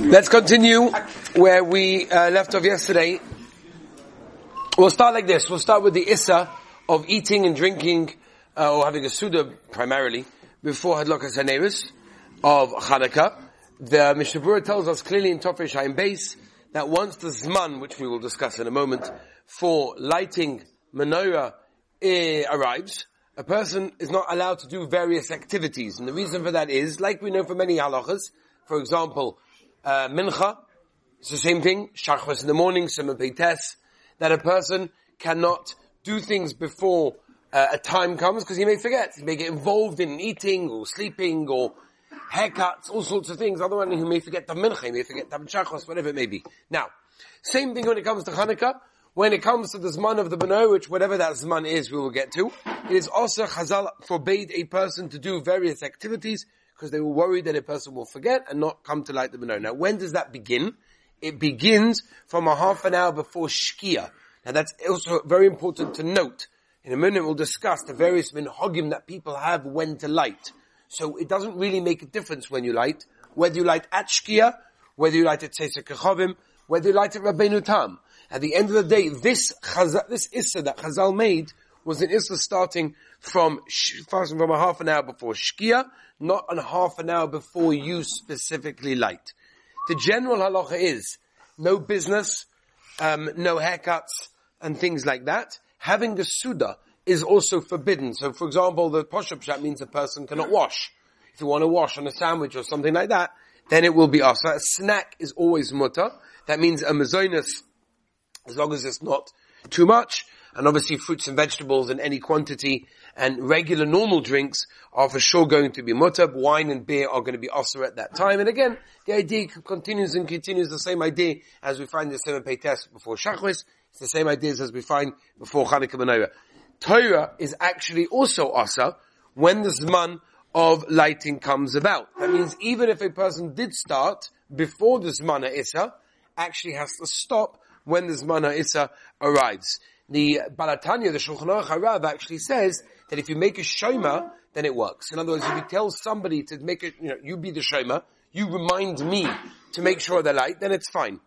Let's continue where we uh, left off yesterday. We'll start like this. We'll start with the Issa of eating and drinking, uh, or having a Suda primarily, before Hadlakas Haneris of Hanukkah. The Mishnah Berurah tells us clearly in Tofresh Hayim Base that once the Zman, which we will discuss in a moment, for lighting menorah eh, arrives, a person is not allowed to do various activities. And the reason for that is, like we know for many halachas, for example, uh, mincha, it's the same thing, shachmas in the morning, simon peites, that a person cannot do things before uh, a time comes because he may forget. He may get involved in eating or sleeping or haircuts, all sorts of things. Otherwise, he may forget the mincha, he may forget the shachos, whatever it may be. Now, same thing when it comes to Hanukkah. When it comes to the Zman of the Bano, which whatever that Zman is, we will get to, it is also Chazal forbade a person to do various activities because they were worried that a person will forget and not come to light the menorah. Now, when does that begin? It begins from a half an hour before Shkia. Now, that's also very important to note. In a minute, we'll discuss the various minhagim that people have when to light. So it doesn't really make a difference when you light, whether you light at Shkia, whether you light at Tzeiser Kechavim, whether you light at Rabbeinu Tam. At the end of the day, this Chazal, this Issa that Chazal made was an Issa starting from, from a half an hour before Shkia, not a half an hour before you specifically light. The general halacha is no business, um, no haircuts, and things like that. Having a suda is also forbidden. So, for example, the poshup shat means a person cannot wash. If you want to wash on a sandwich or something like that, then it will be asa. A snack is always mutter. That means a mazonis, as long as it's not too much, and obviously fruits and vegetables in any quantity, and regular normal drinks are for sure going to be mutab. Wine and beer are going to be also at that time. And again, the idea continues and continues the same idea as we find the seven pay test before Shachris. It's the same ideas as we find before Chanukah Menorah. Torah is actually also asa when the Zman of lighting comes about. That means even if a person did start before the Zman Issa, actually has to stop when the Zman Issa arrives. The Balatanya, the Shulchan Harav actually says that if you make a shoma, then it works. In other words, if you tell somebody to make it, you know, you be the shoma, you remind me to make sure they're light, then it's fine.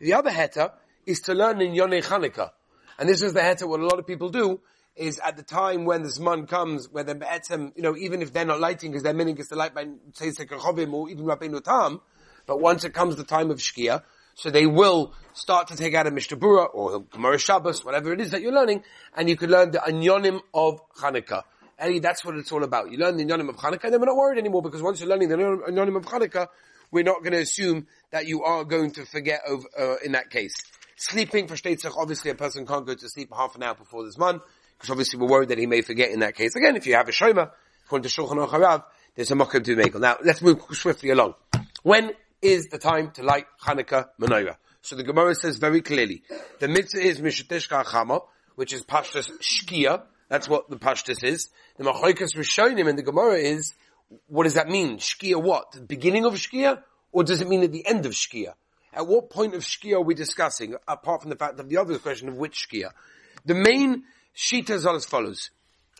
The other heta is to learn in Yonei Chanukah. And this is the heta what a lot of people do, is at the time when the Zman comes, where the Be'etzem, you know, even if they're not lighting, because their meaning is to light by Chovim or even Rabbeinu Tam, but once it comes the time of Shkia, so they will start to take out a Mishnah Berurah or Gemara Shabbos, whatever it is that you're learning, and you can learn the Anyonim of Hanukkah. And that's what it's all about. You learn the Anyonim of Hanukkah, and then we're not worried anymore because once you're learning the Anyonim of Hanukkah, we're not going to assume that you are going to forget over, uh, in that case. Sleeping for Shteitzach, obviously a person can't go to sleep half an hour before this month, because obviously we're worried that he may forget in that case. Again, if you have a Shoma, according to Shulchan Aruch there's a mokum to make. Now, let's move swiftly along. When is the time to light Hanukkah menorah. So the Gemara says very clearly, the mitzvah is Mishatishka Chama, which is Pashtas Shkia. That's what the Pashtas is. The Machoikas Rishonim in the Gemara is, what does that mean? Shkia what? The beginning of Shkia? Or does it mean at the end of Shkia? At what point of Shkia are we discussing, apart from the fact of the other question of which Shkia? The main Shita are as follows.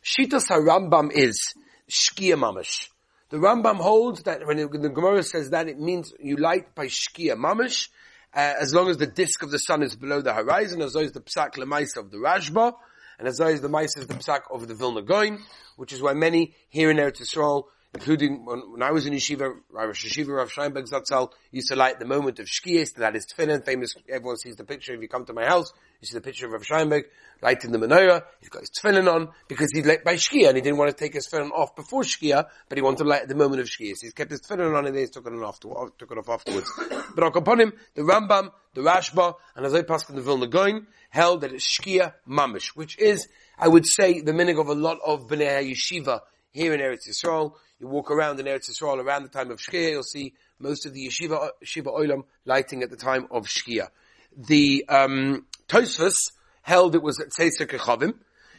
Shita Sarambam is Shkia Mamash. The Rambam holds that when the Gemara says that, it means you light by Shkia Mamish, uh, as long as the disk of the sun is below the horizon, as is the Psak Lemaisa of the Rashba, and as is the Maisa is the Psak of the Vilna Gaon, which is why many here in Eretz Yisrael including when, when, I was in yeshiva, Rosh Yeshiva Rav Scheinberg Zatzal used to light the moment of Shkiyas, that is tefillin, famous, everyone sees the picture, if you come to my house, you see the picture of Rav Scheinberg lighting the menorah, he's got his tefillin on, because he's lit by Shkia, and he didn't want to take his tefillin off before Shkia, but he wanted to light at the moment of Shkia, he's kept his tefillin on and then he took it off, took it off afterwards. but upon him, the Rambam, the Rashba, and as I passed in the Vilna Gaon, held that it's Shkia Mamish, which is, I would say, the meaning of a lot of Bnei Yeshiva here in Eretz Yisrael, you walk around in Eretz Yisrael around the time of Shkia, you'll see most of the yeshiva, yeshiva oilam lighting at the time of Shkia. The, um, Tosfos held it was at Tzeitzer Kechavim.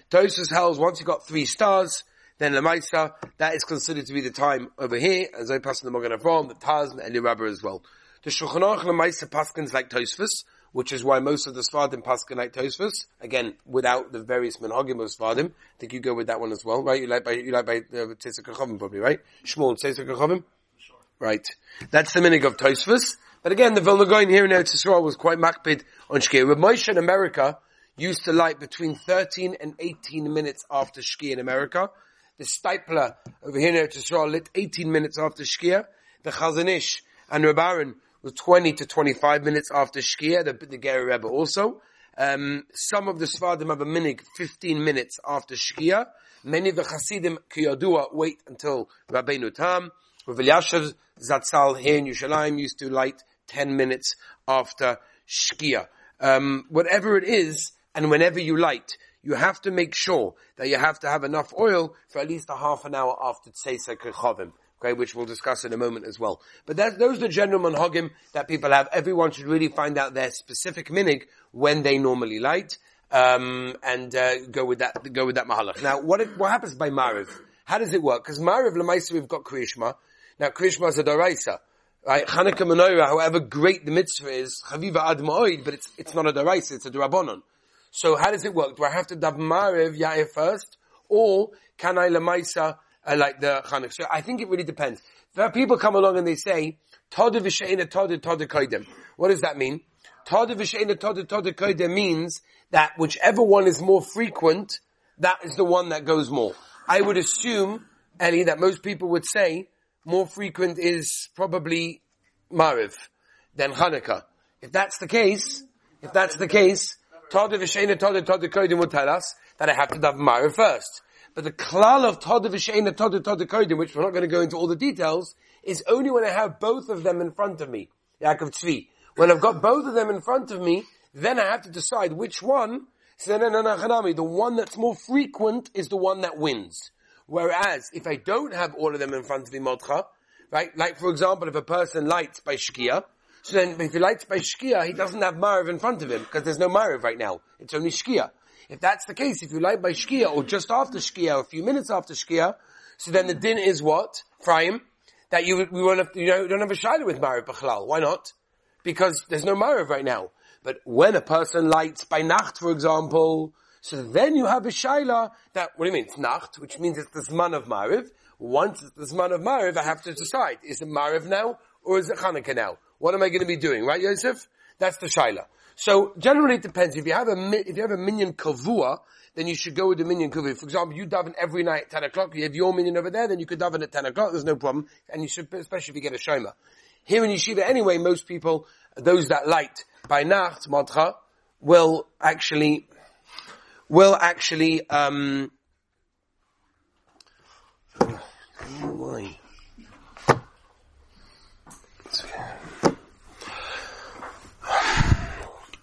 Tosfos held once you got three stars, then Lamaisa, that is considered to be the time over here, as I pass in the Mogan Avram, the Taz, and the Rabba as well. The Shulchan Aruch Lamaisa Paskins like Tosfos, which is why most of the Svardim Paskin like Tosfos, again, without the various Menhagim of Svardim. I think you go with that one as well, right? You like by, you like by, uh, probably, right? Shmuel, Tzesek Right. That's the minig of Tosfos. But again, the Vilna Gaon here in Eretz Yisrael was quite makpid on Shkia. Reb Moshe in America used to light between 13 and 18 minutes after Shkia in America. The Steipler over here in Eretz Yisrael lit 18 minutes after Shkia. The Chazon Ish and Reb Aaron was 20 to 25 minutes after Shkia, the, the Ger Rebbe also. Um, some of the Sfardim have a minig 15 minutes after Shkia. Many of the Hasidim, Kiyadua, wait until Rabbeinu Tam. Rav Elyashiv Zatzal here in Yerushalayim used to light 10 minutes after Shkia. Um, whatever it is, and whenever you light, you have to make sure that you have to have enough oil for at least a half an hour after Tseisa Kechavim. Okay, which we'll discuss in a moment as well. But that, those are the general manhagim that people have. Everyone should really find out their specific minig when they normally light, um, and uh, go with that. Go with that mahalach. Now, what if, what happens by mariv? How does it work? Because mariv lemaisa we've got kriyishma. Now kriyishma is a daraisa. Right? Chanukah menorah, however great the mitzvah is, chaviva ad ma'oid, but it's, it's not a daraisa, it's a drabonon. So how does it work? Do I have to dav mariv yair first? Or can I lemaisa, uh, like the Chanukah? So I think it really depends. There people come along and they say, Todu v'she'ina todu todu koidem. What does that mean? Todu v'she'ina todu todu koidem means that whichever one is more frequent, that is the one that goes more. I would assume, Ellie, that most people would say, more frequent is probably Mariv than Hanukkah. If that's the case, if that's the case, Todd Vishena Todd Todd Kodim would tell us that I have to daven Mariv first. But the klal of Todd Vishena Todd Todd Kodim, which we're not going to go into all the details, is only when I have both of them in front of me. Yaakov Tzvi. When I've got both of them in front of me, then I have to decide which one. The one that's more frequent is the one that wins. Whereas, if I don't have all of them in front of me, Modcha, right? Like, for example, if a person lights by Shkia, so then if he lights by Shkia, he doesn't have Mariv in front of him, because there's no Mariv right now. It's only Shkia. If that's the case, if you light by Shkia, or just after Shkia, or a few minutes after Shkia, so then the din is what? Frayim? That you, we won't have, you know, don't have a Shiloh with Mariv B'chalal. Why not? Because there's no Mariv right now. But when a person lights by Nacht, for example, so then you have a shaila that, what do you mean? It's nacht, which means it's the zman of mariv. Once it's the zman of mariv, I have to decide, is it mariv now, or is it Hanukkah now? What am I going to be doing, right Yosef? That's the shaila. So generally it depends. If you have a, if you have a minyan kavua, then you should go with the minion kavua. For example, you daven every night at 10 o'clock, you have your minion over there, then you could daven at 10 o'clock, there's no problem. And you should, especially if you get a shomer. Here in yeshiva anyway, most people, those that light by nacht, madcha, will actually will actually, um, why?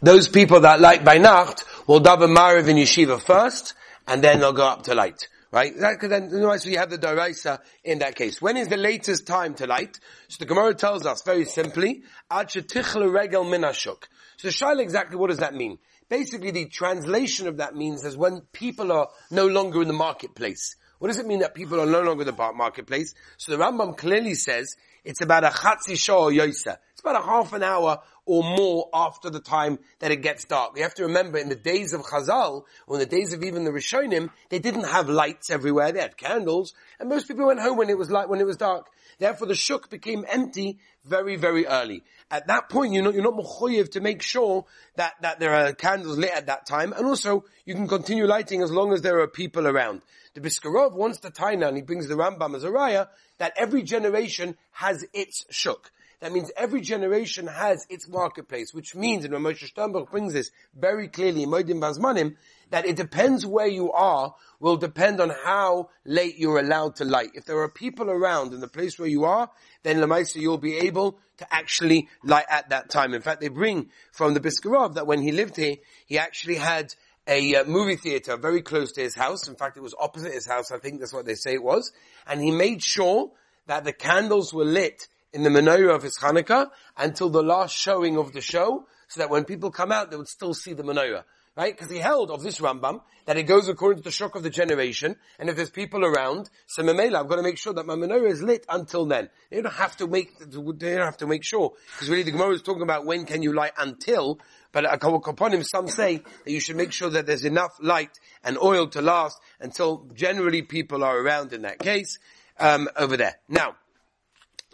Those people that light by Nacht will daven Mariv in Yeshiva first, and then they'll go up to light. Right? Because then, otherwise we have the Daraisa in that case. When is the latest time to light? So the Gemara tells us very simply, Ad regel minashuk. So Shaila exactly what does that mean? Basically, the translation of that means is when people are no longer in the marketplace. What does it mean that people are no longer in the marketplace? So the Rambam clearly says it's about a chatzi shah yosa. About a half an hour or more after the time that it gets dark. You have to remember in the days of Chazal, or in the days of even the Rishonim, they didn't have lights everywhere. They had candles, and most people went home when it was light, when it was dark. Therefore the shuk became empty very, very early. At that point, you're not, you're not mechoyev to make sure that, that there are candles lit at that time, and also you can continue lighting as long as there are people around. The Brisker Rav wants the Taina, and he brings the Rambam as a raya, that every generation has its shuk. That means every generation has its marketplace, which means, and Moshe Sternbuch brings this very clearly Moedim Bazmanim, that it depends where you are, will depend on how late you're allowed to light. If there are people around in the place where you are, then Lamaisa you'll be able to actually light at that time. In fact, they bring from the Brisker Rav that when he lived here, he actually had a uh, movie theater very close to his house. In fact, it was opposite his house. I think that's what they say it was. And he made sure that the candles were lit in the menorah of his Hanukkah until the last showing of the show, so that when people come out, they would still see the menorah. Right? Because he held of this Rambam that it goes according to the shock of the generation, and if there's people around, so Mamela, I've got to make sure that my menorah is lit until then. They don't have to make, they don't have to make sure, because really the Gemara is talking about when can you light until, but upon him, some say that you should make sure that there's enough light and oil to last until generally people are around in that case, um, over there. Now,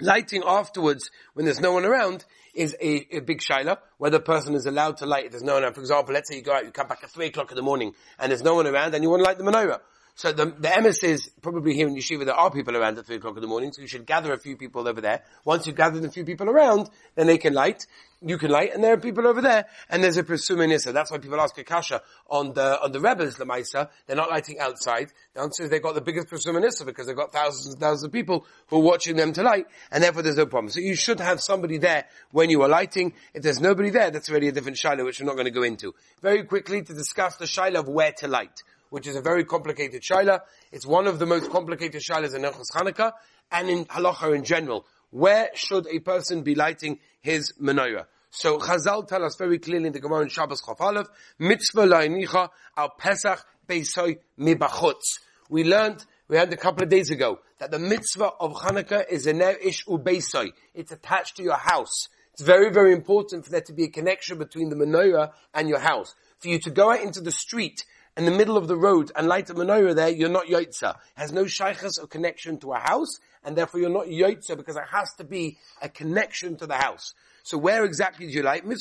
lighting afterwards when there's no one around is a, a big shaila, whether a person is allowed to light, there's no one, around. for example, let's say you go out, you come back at three o'clock in the morning, and there's no one around, and you want to light the menorah. So the, the emes is probably here in Yeshiva there are people around at 3 o'clock in the morning, so you should gather a few people over there. Once you've gathered a few people around, then they can light, you can light, and there are people over there, and there's a presuma nissa. That's why people ask Akasha on the, on the rebels, Lamaisa, they're not lighting outside. The answer is they've got the biggest presuma nissa because they've got thousands and thousands of people who are watching them to light, and therefore there's no problem. So you should have somebody there when you are lighting. If there's nobody there, that's already a different shiloh, which we're not going to go into. Very quickly to discuss the shiloh of where to light which is a very complicated shaila. It's one of the most complicated shailas in Nechus Chanukah and in halacha in general. Where should a person be lighting his menorah? So Chazal tell us very clearly in the Gemara in Shabbos Chaf Aleph, mitzvah la'inicha al Pesach beisoy mibachutz. We learned, we had a couple of days ago, that the mitzvah of Chanukah is a ish ubeisoi. It's attached to your house. It's very, very important for there to be a connection between the menorah and your house. For you to go out into the street in the middle of the road and light a menorah there, you're not yotza. Has no shaykhs or connection to a house, and therefore you're not yotza because it has to be a connection to the house. So where exactly do you light? Now you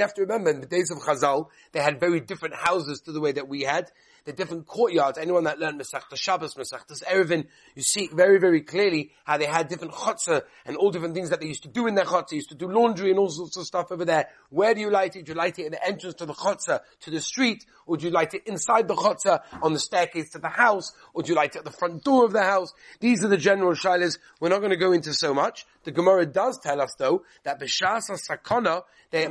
have to remember, in the days of Chazal, they had very different houses to the way that we had the different courtyards. Anyone that learned Masechta Shabbos, Masechta Eruvin, you see very, very clearly how they had different chutzah and all different things that they used to do in their. They used to do laundry and all sorts of stuff over there. Where do you light it? Do you light it at the entrance to the chutzah, to the street? Or do you light it inside the chutzah, on the staircase to the house? Or do you light it at the front door of the house? These are the general shilas. We're not going to go into so much. The Gemara does tell us though, that B'shas sakana, there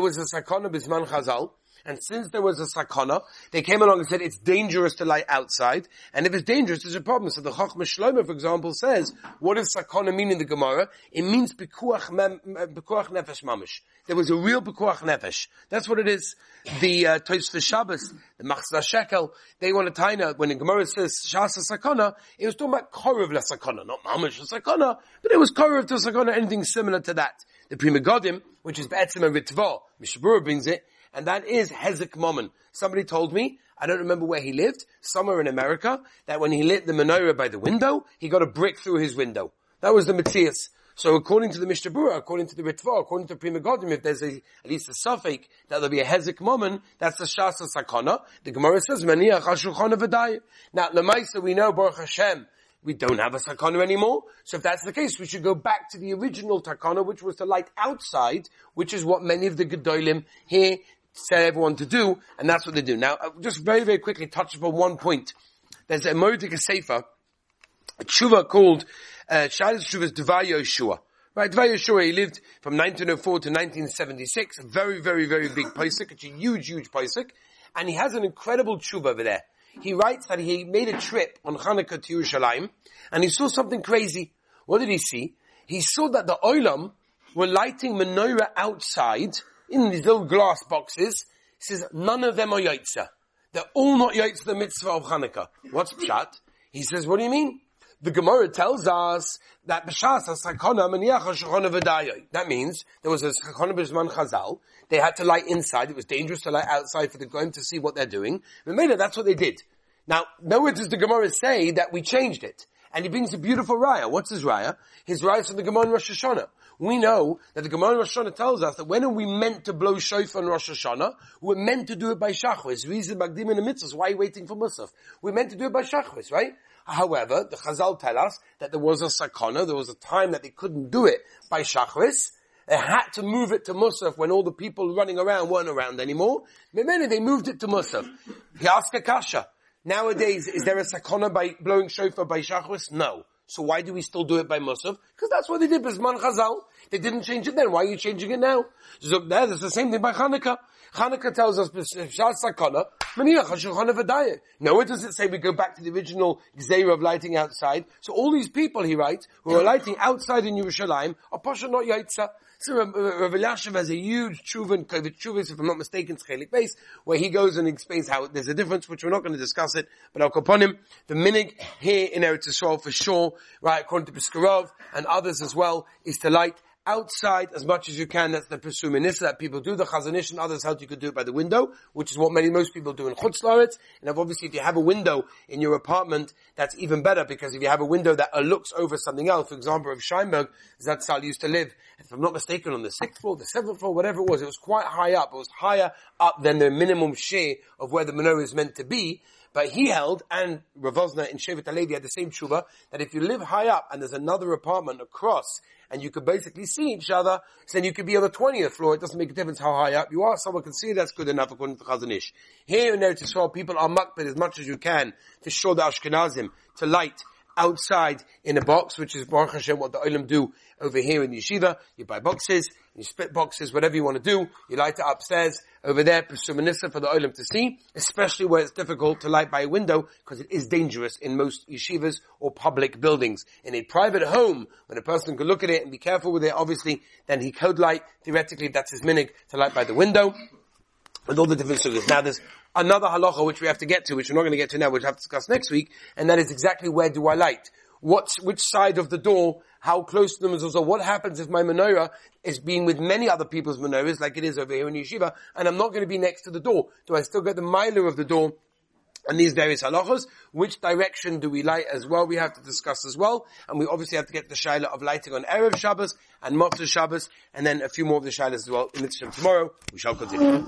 was a sakana bisman chazal, and since there was a sakana, they came along and said it's dangerous to lie outside. And if it's dangerous, there's a problem. So the Chachma Shlomo, for example, says, what does sakana mean in the Gemara? It means bekuach, nefesh mamish. There was a real bekuach nefesh. That's what it is. The uh, for Shabbos, the Machzah Shekel, they want to taina, when the Gemara says Shasa Sakana, it was talking about Korav la Sakana, not Mamish la Sakana, but it was Korav to Sakana, anything similar to that. The Pri Megadim, which is Be'etzim and Ritva, Mishnah Berurah brings it, and that is Hezek Momon. Somebody told me, I don't remember where he lived, somewhere in America, that when he lit the menorah by the window, he got a brick through his window. That was the Matthias. So according to the Mishnah according to the Ritva, according to Pri Megadim, if there's a, at least a suffix that there'll be a Hezek Momon, that's the Shasa Sakana. The Gemara says, Maniach HaShulchan V'dai. Now, Lemaisa, we know, Baruch Hashem, we don't have a sakana anymore. So if that's the case, we should go back to the original takana, which was to light outside, which is what many of the Gedolim here said everyone to do, and that's what they do. Now, uh, just very, very quickly touch upon one point. There's a Mordecai Sefer, a tshuva called, uh, Shaila's tshuva's Dvar Yoshua. Right, Dvar Yoshua, he lived from 1904 to 1976, a very, very, very big paisik. It's a huge, huge paisik. And he has an incredible tshuva over there. He writes that he made a trip on Hanukkah to Yerushalayim, and he saw something crazy. What did he see? He saw that the Olam were lighting menorah outside, in these little glass boxes, he says, none of them are Yaitza. They're all not Yaitza the mitzvah of Hanukkah. What's Pshat? He says, what do you mean? The Gemara tells us that B'shas sakona maniyacha shechona v'dayoi. That means there was a sakona b'zman chazal. They had to lie inside. It was dangerous to lie outside for the goyim to see what they're doing. But maybe that's what they did. Now, nowhere does the Gemara say that we changed it. And he brings a beautiful raya. What's his raya? His raya is from the Gemara in Rosh Hashanah we know that the Gemara Rosh Hashanah tells us that when are we meant to blow shofar on Rosh Hashanah? We're meant to do it by Shachris. Reason Magdim in the mitzvahs. Why are you waiting for Musaf? We're meant to do it by Shachris, right? However, the Chazal tell us that there was a sakana, there was a time that they couldn't do it by Shachris. They had to move it to Musaf when all the people running around weren't around anymore. Maybe they moved it to Musaf. He asked Akasha. Nowadays, is there a sakana by blowing shofar by Shachris? No. So why do we still do it by Musaf? Because that's what they did, Bisman Chazal. They didn't change it then. Why are you changing it now? So that is the same thing by Hanukkah. Hanukkah tells us, eh, Sakana, Nowhere does it say we go back to the original Gzeira of lighting outside. So all these people, he writes, who are lighting outside in Yerushalayim, are Pasha not Yaitza. So Rav Elyashiv has a huge tshuva, the tshuva, if I'm not mistaken, Chelik base, where he goes and explains how there's a difference, which we're not going to discuss it, but I'll upon him. The minig here in Eretz Yisrael for sure, right, according to Brisker Rav and others as well, is to light outside as much as you can. That's the Pesuminissa that people do. The Chazon Ish and others held you could do it by the window, which is what many, most people do in Chutz Laretz. And obviously if you have a window in your apartment, that's even better because if you have a window that looks over something else, for example, of Scheinberg, Zatzal used to live, if I'm not mistaken, on the sixth floor, the seventh floor, whatever it was, it was quite high up. It was higher up than the minimum share of where the menorah is meant to be. But he held, and Rav Wosner in Shevet HaLevi had the same tshuva, that if you live high up and there's another apartment across, and you could basically see each other, so then you could be on the 20th floor. It doesn't make a difference how high up you are. Someone can see that's good enough according to Chazon Ish. Here in Eretz Yisrael, people are makbid as much as you can to show the Ashkenazim to light outside in a box, which is Baruch Hashem what the Olam do over here in the yeshiva. You buy boxes, you split boxes, whatever you want to do. You light it upstairs over there, Pesumanissa for the Olim to see, especially where it's difficult to light by a window because it is dangerous in most yeshivas or public buildings. In a private home, when a person can look at it and be careful with it, obviously, then he could light, theoretically that's his minig to light by the window with all the different sugas. Now there's another halacha which we have to get to, which we're not going to get to now, which we'll have to discuss next week, and that is exactly where do I light? What's, which side of the door, how close to the mezuzah, what happens if my menorah is being with many other people's menorahs, like it is over here in yeshiva, and I'm not going to be next to the door. Do I still get the miler of the door and these various halachas, which direction do we light as well? We have to discuss as well, and we obviously have to get the shaila of lighting on erev Shabbos and Motzah Shabbos, and then a few more of the shailas as well in the tomorrow. We shall continue.